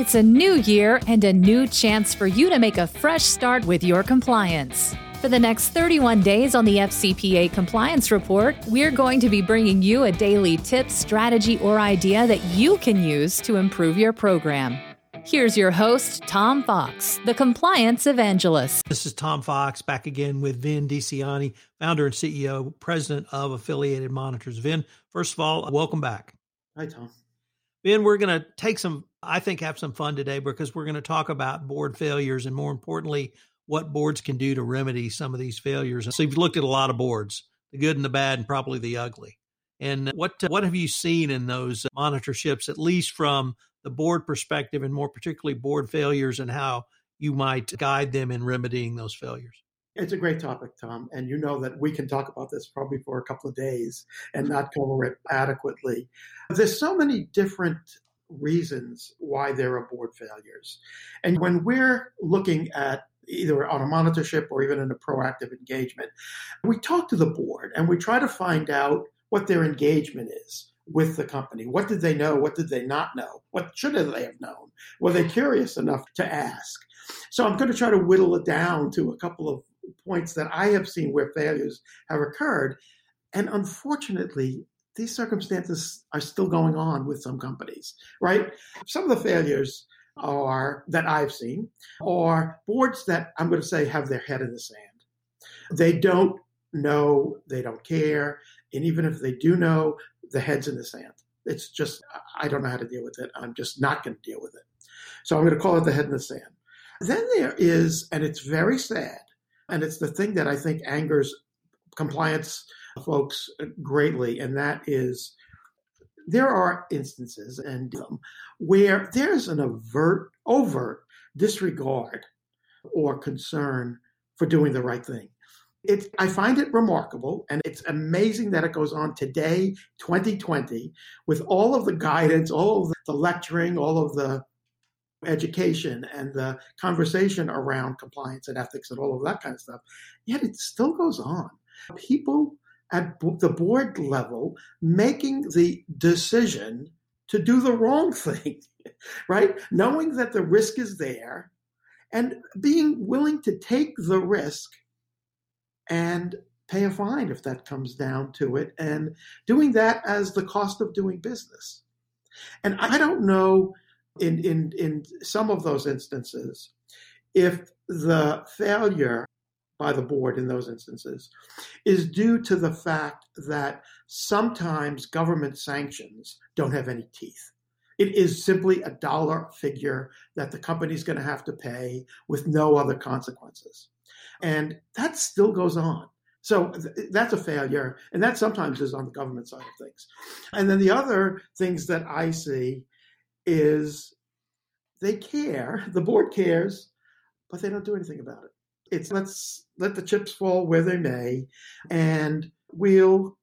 It's a new year and a new chance for you to make a fresh start with your compliance. For the next 31 days on the FCPA Compliance Report, we're going to be bringing you a daily tip, strategy, or idea that you can use to improve your program. Here's your host, Tom Fox, the compliance evangelist. This is Tom Fox back again with Vin DiCianni, founder and CEO, president of Affiliated Monitors. Vin, first of all, welcome back. Hi, Tom. Vin, we're going to take some, I think, have some fun today because we're going to talk about board failures and more importantly, what boards can do to remedy some of these failures. So you've looked at a lot of boards, the good and the bad, and probably the ugly. And what what have you seen in those monitorships, at least from the board perspective, and more particularly board failures, and how you might guide them in remedying those failures? It's a great topic, Tom, and you know that we can talk about this probably for a couple of days and not cover it adequately. There's so many different reasons why there are board failures. And when we're looking at either on a monitorship or even in a proactive engagement. We talk to the board and we try to find out what their engagement is with the company. What did they know? What did they not know? What should they have known? Were they curious enough to ask? So I'm going to try to whittle it down to a couple of points that I have seen where failures have occurred. And unfortunately, these circumstances are still going on with some companies, right? Some of the failures are that I've seen are boards that I'm going to say have their head in the sand. They don't know, they don't care, and even if they do know, the head's in the sand. It's just I don't know how to deal with it. I'm just not going to deal with it. So I'm going to call it the head in the sand. Then there is, and it's very sad, and it's the thing that I think angers compliance folks greatly, and that is there are instances and um, where there's an overt, overt disregard or concern for doing the right thing. It, I find it remarkable, and it's amazing that it goes on today, 2020, with all of the guidance, all of the lecturing, all of the education, and the conversation around compliance and ethics and all of that kind of stuff. Yet it still goes on. People at the board level making the decision to do the wrong thing, right? Knowing that the risk is there and being willing to take the risk and pay a fine if that comes down to it, and doing that as the cost of doing business. And I don't know in, in, in some of those instances if the failure by the board in those instances is due to the fact that sometimes government sanctions don't have any teeth. It is simply a dollar figure that the company is going to have to pay with no other consequences. And that still goes on. So th- that's a failure. And that sometimes is on the government side of things. And then the other things that I see is they care, the board cares, but they don't do anything about it. It's let's let the chips fall where they may, and we'll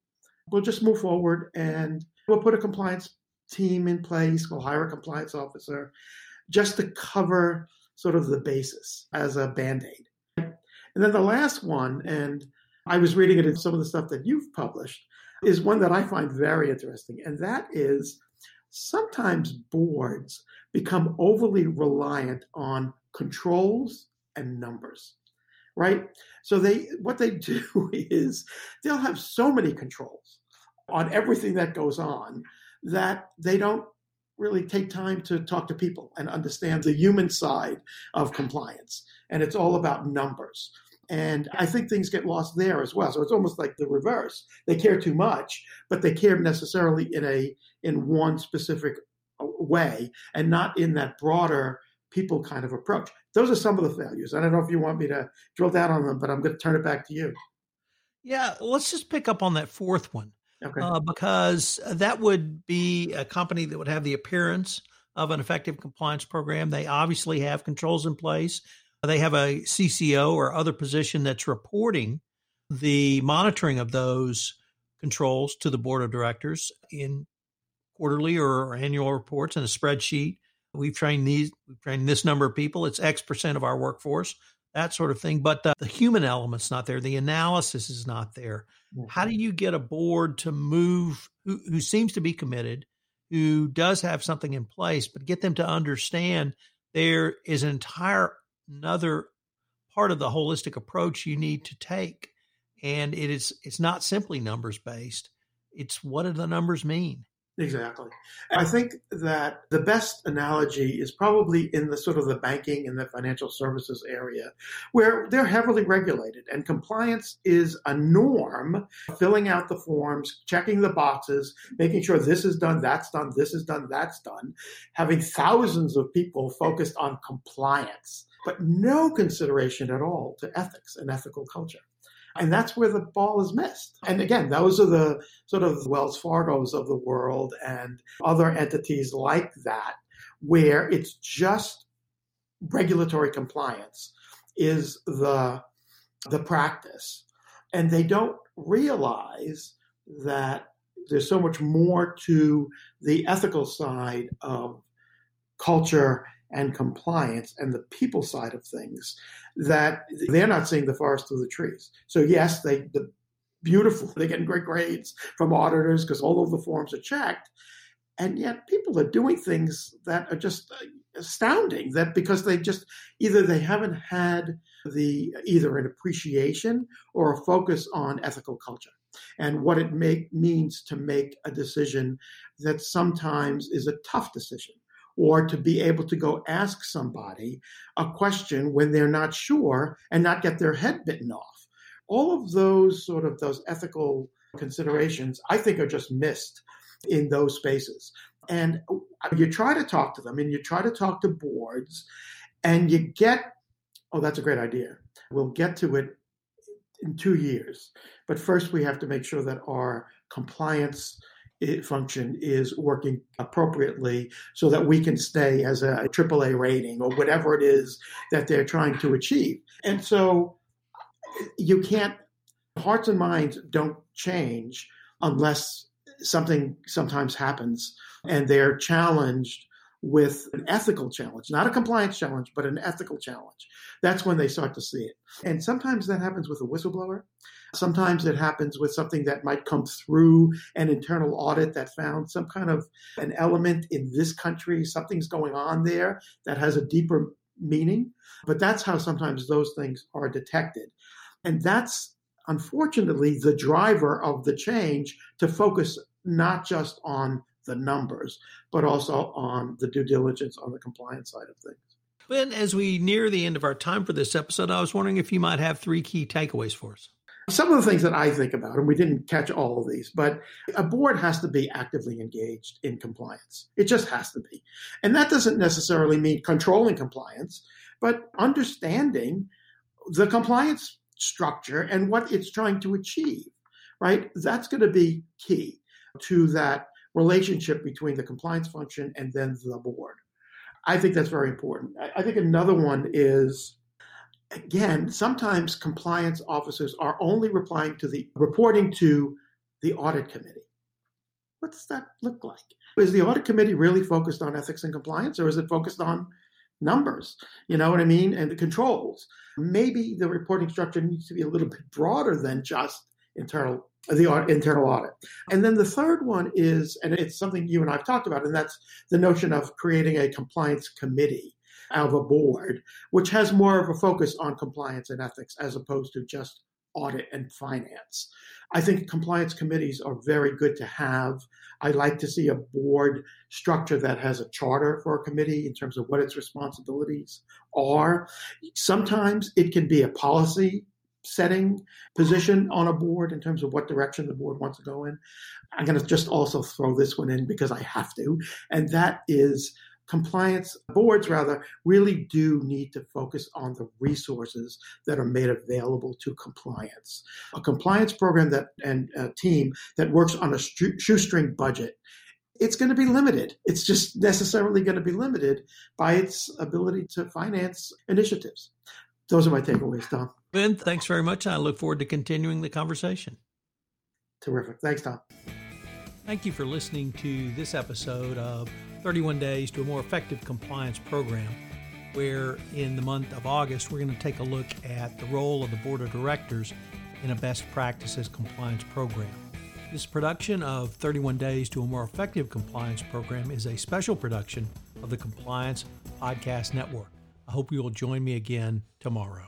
we'll just move forward and we'll put a compliance team in place. We'll hire a compliance officer just to cover sort of the basis as a band aid. And then the last one, and I was reading it in some of the stuff that you've published, is one that I find very interesting, and that is sometimes boards become overly reliant on controls and numbers right? So they what they do is they'll have so many controls on everything that goes on that they don't really take time to talk to people and understand the human side of compliance. And it's all about numbers. And I think things get lost there as well. So it's almost like the reverse. They care too much, but they care necessarily in a in one specific uh, way and not in that broader people kind of approach. Those are some of the failures. I don't know if you want me to drill down on them, but I'm going to turn it back to you. Yeah, let's just pick up on that fourth one. Okay. Uh, because that would be a company that would have the appearance of an effective compliance program. They obviously have controls in place. They have a CCO or other position that's reporting the monitoring of those controls to the board of directors in quarterly or annual reports in a spreadsheet we've trained these, we've trained this number of people. It's X percent of our workforce, that sort of thing. But uh, the human element's not there. The analysis is not there. Mm-hmm. How do you get a board to move who, who seems to be committed who does have something in place, but get them to understand there is an entire another part of the holistic approach you need to take. And it is it's not simply numbers based. It's what do the numbers mean? Exactly. I think that the best analogy is probably in the sort of the banking and the financial services area where they're heavily regulated and compliance is a norm, filling out the forms, checking the boxes, making sure this is done, that's done, this is done, that's done, having thousands of people focused on compliance, but no consideration at all to ethics and ethical culture. And that's where the ball is missed. And again, those are the sort of Wells Fargo's of the world and other entities like that, where it's just regulatory compliance is the, the practice. And they don't realize that there's so much more to the ethical side of culture and compliance and the people side of things that they're not seeing the forest through the trees. So yes, they the beautiful they're getting great grades from auditors because all of the forms are checked, and yet people are doing things that are just uh, astounding. That because they just either they haven't had the either an appreciation or a focus on ethical culture and what it make, means to make a decision that sometimes is a tough decision or to be able to go ask somebody a question when they're not sure and not get their head bitten off. All of those sort of those ethical considerations, I think, are just missed in those spaces. And you try to talk to them and you try to talk to boards and you get, oh, that's a great idea. We'll get to it in two years. But first, we have to make sure that our compliance function is working appropriately so that we can stay as a AAA rating or whatever it is that they're trying to achieve. And so you can't, hearts and minds don't change unless something sometimes happens and they're challenged with an ethical challenge, not a compliance challenge, but an ethical challenge. That's when they start to see it. And sometimes that happens with a whistleblower. Sometimes it happens with something that might come through an internal audit that found some kind of an element in this country, something's going on there that has a deeper meaning. But that's how sometimes those things are detected. And that's unfortunately the driver of the change to focus not just on the numbers, but also on the due diligence on the compliance side of things. Vin, as we near the end of our time for this episode, I was wondering if you might have three key takeaways for us. Some of the things that I think about, and we didn't catch all of these, but a board has to be actively engaged in compliance. It just has to be. And that doesn't necessarily mean controlling compliance, but understanding the compliance structure and what it's trying to achieve, right? That's going to be key to that relationship between the compliance function and then the board. I think that's very important. I think another one is again, sometimes compliance officers are only replying to the reporting to the audit committee. What does that look like? Is the audit committee really focused on ethics and compliance or is it focused on numbers? You know what I mean? And the controls. Maybe the reporting structure needs to be a little bit broader than just internal the internal audit. And then the third one is, and it's something you and I've talked about, and that's the notion of creating a compliance committee of a board, which has more of a focus on compliance and ethics as opposed to just audit and finance. I think compliance committees are very good to have. I like to see a board structure that has a charter for a committee in terms of what its responsibilities are. Sometimes it can be a policy setting position on a board in terms of what direction the board wants to go in. I'm going to just also throw this one in because I have to, and that is compliance boards rather really do need to focus on the resources that are made available to compliance. A compliance program that and a team that works on a shoestring budget it's going to be limited. It's just necessarily going to be limited by its ability to finance initiatives. Those are my takeaways tom. Vin thanks very much. I look forward to continuing the conversation. Terrific. Thanks tom. Thank you for listening to this episode of 31 Days to a More Effective Compliance Program, where in the month of August, we're going to take a look at the role of the Board of Directors in a best practices compliance program. This production of 31 Days to a More Effective Compliance Program is a special production of the Compliance Podcast Network. I hope you will join me again tomorrow.